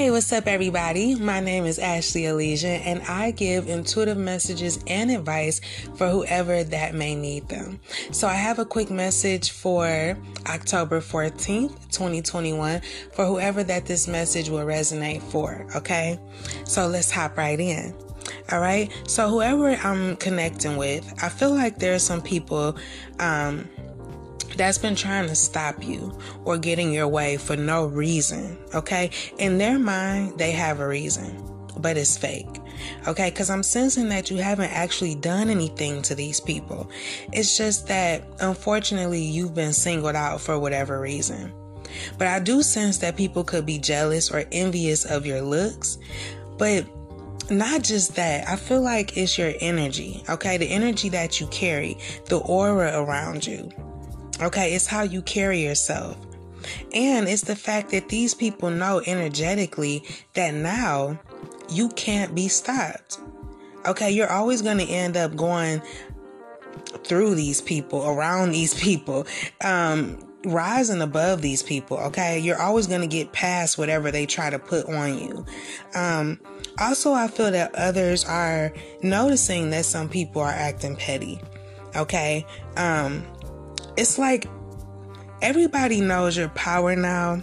Hey, what's up, everybody? My name is Ashley Elysian, and I give intuitive messages and advice for whoever that may need them. So, I have a quick message for October 14th, 2021, for whoever that this message will resonate for, okay? So, let's hop right in. All right. So, whoever I'm connecting with, I feel like there are some people, um, that's been trying to stop you or get in your way for no reason. Okay. In their mind, they have a reason, but it's fake. Okay. Cause I'm sensing that you haven't actually done anything to these people. It's just that unfortunately you've been singled out for whatever reason. But I do sense that people could be jealous or envious of your looks. But not just that, I feel like it's your energy, okay? The energy that you carry, the aura around you. Okay, it's how you carry yourself. And it's the fact that these people know energetically that now you can't be stopped. Okay, you're always going to end up going through these people, around these people, um, rising above these people. Okay, you're always going to get past whatever they try to put on you. Um, also, I feel that others are noticing that some people are acting petty. Okay, um, it's like everybody knows your power now,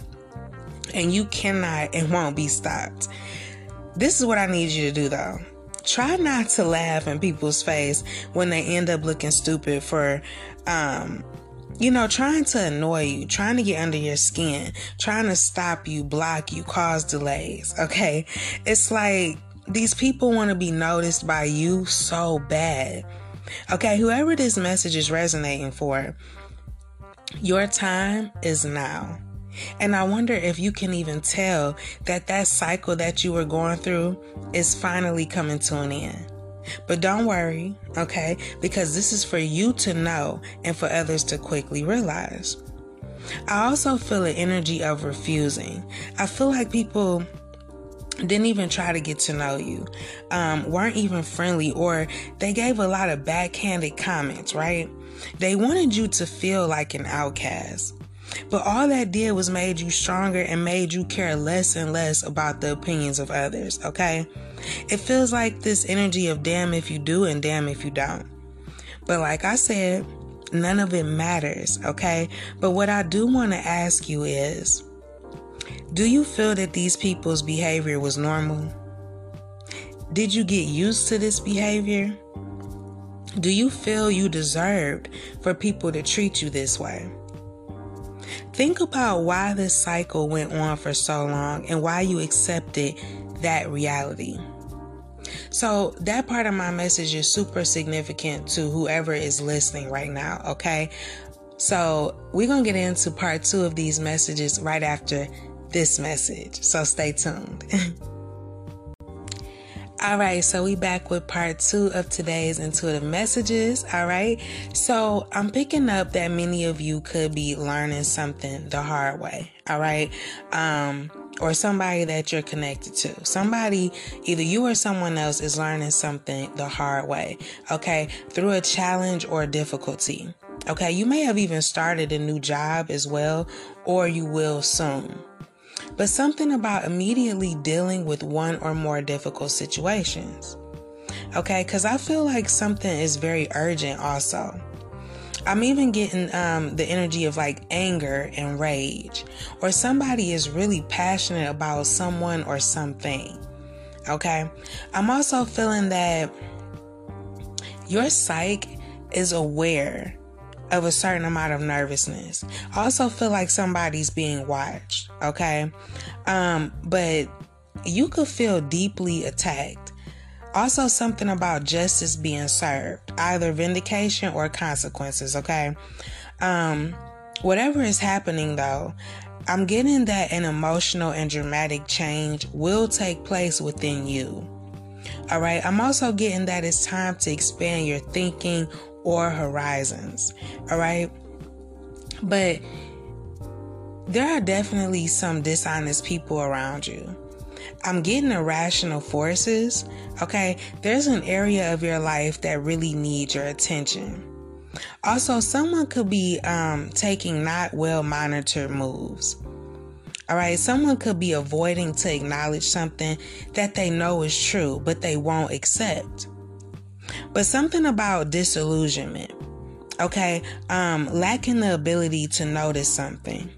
and you cannot and won't be stopped. This is what I need you to do though. Try not to laugh in people's face when they end up looking stupid for, um, you know, trying to annoy you, trying to get under your skin, trying to stop you, block you, cause delays. Okay. It's like these people want to be noticed by you so bad. Okay. Whoever this message is resonating for, your time is now. And I wonder if you can even tell that that cycle that you were going through is finally coming to an end. But don't worry, okay? Because this is for you to know and for others to quickly realize. I also feel an energy of refusing. I feel like people didn't even try to get to know you, um, weren't even friendly, or they gave a lot of backhanded comments, right? They wanted you to feel like an outcast. But all that did was made you stronger and made you care less and less about the opinions of others, okay? It feels like this energy of damn if you do and damn if you don't. But like I said, none of it matters, okay? But what I do want to ask you is do you feel that these people's behavior was normal? Did you get used to this behavior? Do you feel you deserved for people to treat you this way? Think about why this cycle went on for so long and why you accepted that reality. So, that part of my message is super significant to whoever is listening right now, okay? So, we're going to get into part two of these messages right after this message. So, stay tuned. All right, so we back with part two of today's intuitive messages. All right, so I'm picking up that many of you could be learning something the hard way. All right, um, or somebody that you're connected to. Somebody, either you or someone else, is learning something the hard way. Okay, through a challenge or a difficulty. Okay, you may have even started a new job as well, or you will soon but something about immediately dealing with one or more difficult situations. Okay, because I feel like something is very urgent also. I'm even getting um, the energy of like anger and rage, or somebody is really passionate about someone or something. Okay, I'm also feeling that your psyche is aware of a certain amount of nervousness. I also feel like somebody's being watched, okay? Um, but you could feel deeply attacked. Also, something about justice being served, either vindication or consequences, okay? Um, whatever is happening though, I'm getting that an emotional and dramatic change will take place within you. All right. I'm also getting that it's time to expand your thinking or horizons. All right. But there are definitely some dishonest people around you. I'm getting irrational forces. Okay. There's an area of your life that really needs your attention. Also, someone could be um, taking not well monitored moves. All right. Someone could be avoiding to acknowledge something that they know is true, but they won't accept. But something about disillusionment, okay? Um, lacking the ability to notice something.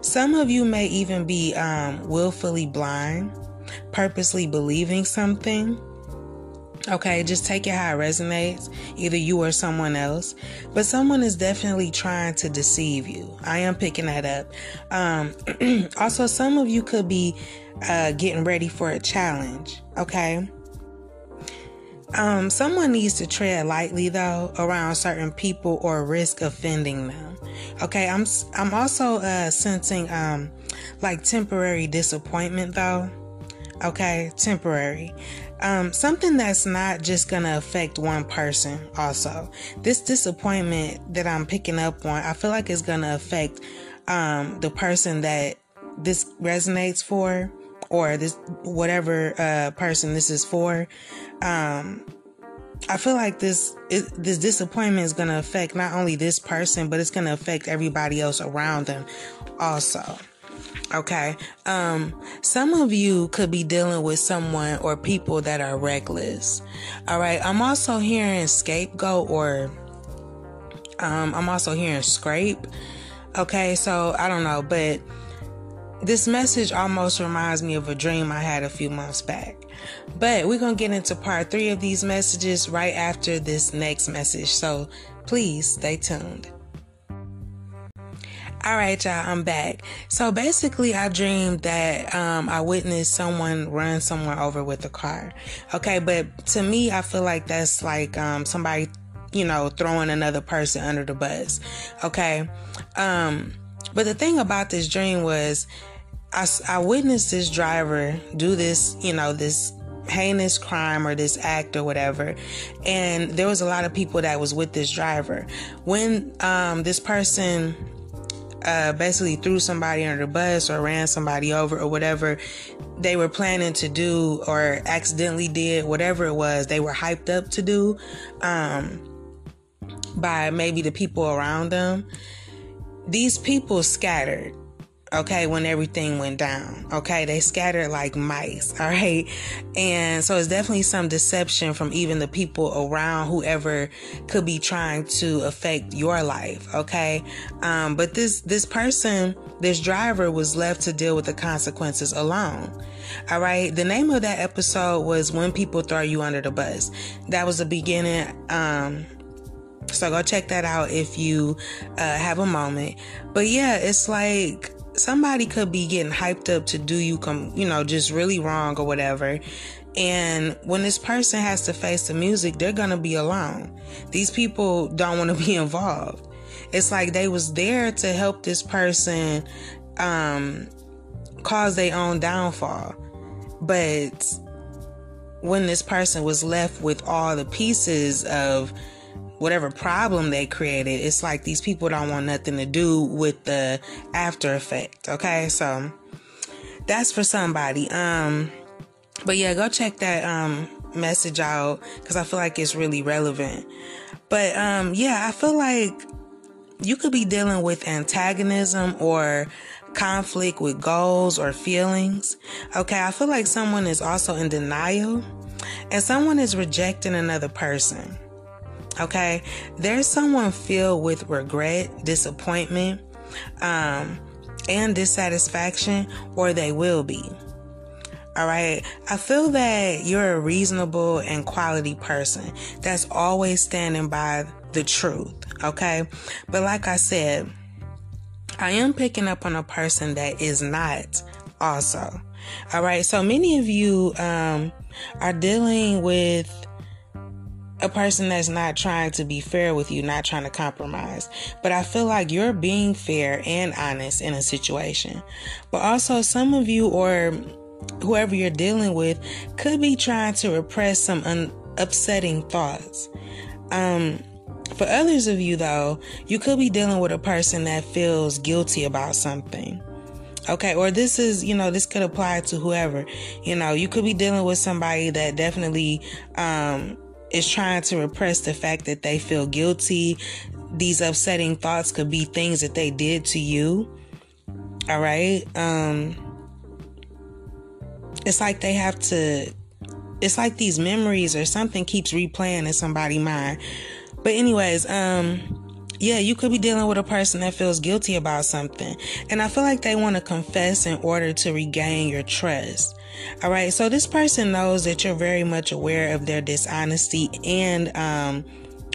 Some of you may even be um, willfully blind, purposely believing something. Okay, just take it how it resonates, either you or someone else. But someone is definitely trying to deceive you. I am picking that up. Um, also, some of you could be uh, getting ready for a challenge. Okay. Um, someone needs to tread lightly though around certain people or risk offending them. Okay, I'm I'm also uh, sensing um, like temporary disappointment though. Okay, temporary. Um, something that's not just gonna affect one person. Also, this disappointment that I'm picking up on, I feel like it's gonna affect um, the person that this resonates for or this whatever uh, person this is for. Um, I feel like this it, this disappointment is going to affect not only this person, but it's going to affect everybody else around them, also. Okay. Um, some of you could be dealing with someone or people that are reckless. All right. I'm also hearing scapegoat or um, I'm also hearing scrape. Okay. So I don't know, but this message almost reminds me of a dream I had a few months back. But we're going to get into part three of these messages right after this next message. So please stay tuned. All right, y'all, I'm back. So basically, I dreamed that um, I witnessed someone run someone over with a car. Okay, but to me, I feel like that's like um, somebody, you know, throwing another person under the bus. Okay. Um, but the thing about this dream was I, I witnessed this driver do this, you know, this heinous crime or this act or whatever. And there was a lot of people that was with this driver. When um, this person uh, basically threw somebody under the bus or ran somebody over or whatever they were planning to do or accidentally did whatever it was they were hyped up to do um, by maybe the people around them. These people scattered okay, when everything went down. Okay, they scattered like mice, all right? And so it's definitely some deception from even the people around whoever could be trying to affect your life, okay? Um, but this this person, this driver was left to deal with the consequences alone. All right. The name of that episode was When People Throw You Under the Bus. That was the beginning. Um, so go check that out if you uh, have a moment. But yeah, it's like somebody could be getting hyped up to do you come, you know, just really wrong or whatever. And when this person has to face the music, they're going to be alone. These people don't want to be involved. It's like they was there to help this person um cause their own downfall. But when this person was left with all the pieces of whatever problem they created, it's like these people don't want nothing to do with the after effect. Okay, so that's for somebody. Um, but yeah, go check that um message out because I feel like it's really relevant. But um, yeah, I feel like you could be dealing with antagonism or conflict with goals or feelings. Okay, I feel like someone is also in denial and someone is rejecting another person. Okay. There's someone filled with regret, disappointment, um, and dissatisfaction, or they will be. All right. I feel that you're a reasonable and quality person that's always standing by the truth. Okay. But like I said, I am picking up on a person that is not also. All right. So many of you, um, are dealing with a person that's not trying to be fair with you, not trying to compromise. But I feel like you're being fair and honest in a situation. But also, some of you or whoever you're dealing with could be trying to repress some un- upsetting thoughts. Um, for others of you, though, you could be dealing with a person that feels guilty about something. Okay, or this is, you know, this could apply to whoever. You know, you could be dealing with somebody that definitely um, is trying to repress the fact that they feel guilty. These upsetting thoughts could be things that they did to you. All right. Um, it's like they have to it's like these memories or something keeps replaying in somebody's mind. But anyways, um yeah, you could be dealing with a person that feels guilty about something. And I feel like they want to confess in order to regain your trust. All right. So this person knows that you're very much aware of their dishonesty and, um,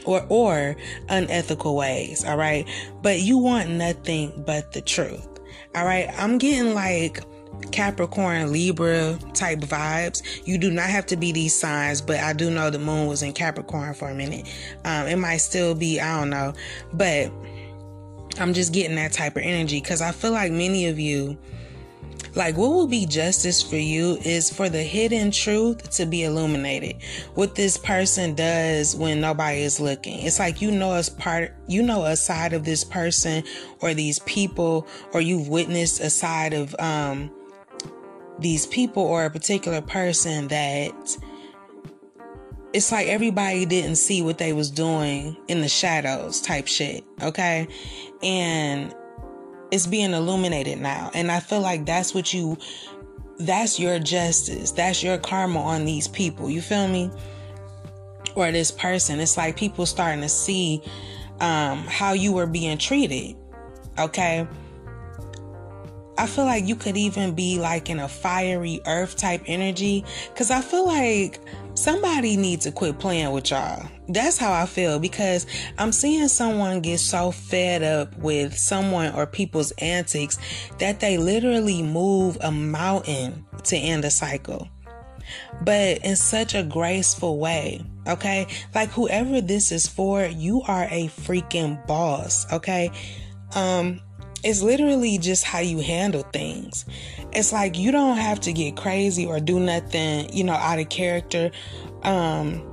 or, or unethical ways. All right. But you want nothing but the truth. All right. I'm getting like, Capricorn, Libra type vibes. You do not have to be these signs, but I do know the moon was in Capricorn for a minute. Um, it might still be, I don't know, but I'm just getting that type of energy because I feel like many of you, like what will be justice for you is for the hidden truth to be illuminated. What this person does when nobody is looking. It's like you know as part you know a side of this person or these people or you've witnessed a side of um these people or a particular person that it's like everybody didn't see what they was doing in the shadows type shit okay? And it's being illuminated now. And i feel like that's what you that's your justice. That's your karma on these people. You feel me? Or this person. It's like people starting to see um how you were being treated okay I feel like you could even be like in a fiery earth type energy. Cause I feel like somebody needs to quit playing with y'all. That's how I feel because I'm seeing someone get so fed up with someone or people's antics that they literally move a mountain to end a cycle. But in such a graceful way, okay? Like whoever this is for, you are a freaking boss, okay? Um, it's literally just how you handle things. It's like you don't have to get crazy or do nothing, you know, out of character um,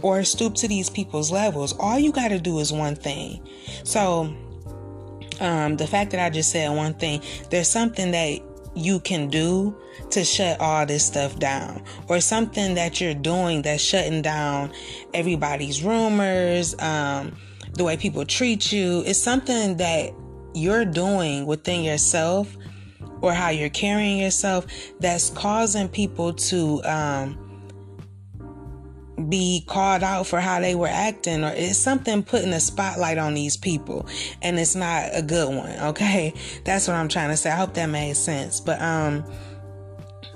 or stoop to these people's levels. All you got to do is one thing. So, um, the fact that I just said one thing, there's something that you can do to shut all this stuff down or something that you're doing that's shutting down everybody's rumors um, the way people treat you it's something that you're doing within yourself or how you're carrying yourself that's causing people to um, be called out for how they were acting or it's something putting a spotlight on these people and it's not a good one okay? That's what i'm trying to say. I hope that made sense. But um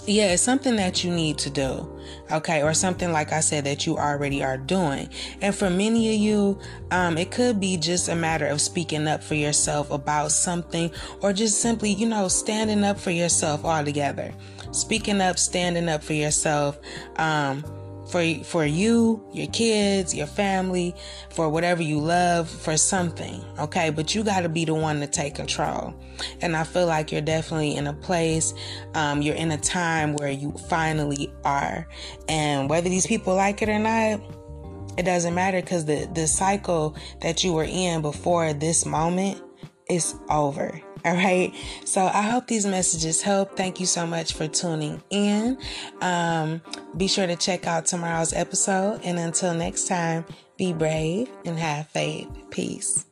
yeah, it's something that you need to do. Okay. Or something like I said that you already are doing. And for many of you, um, it could be just a matter of speaking up for yourself about something or just simply, you know, standing up for yourself altogether. Speaking up, standing up for yourself. Um, for for you, your kids, your family, for whatever you love, for something. Okay, but you got to be the one to take control. And I feel like you're definitely in a place, um, you're in a time where you finally are. And whether these people like it or not, it doesn't matter because the the cycle that you were in before this moment is over. All right. So I hope these messages help. Thank you so much for tuning in. Um, be sure to check out tomorrow's episode. And until next time, be brave and have faith. Peace.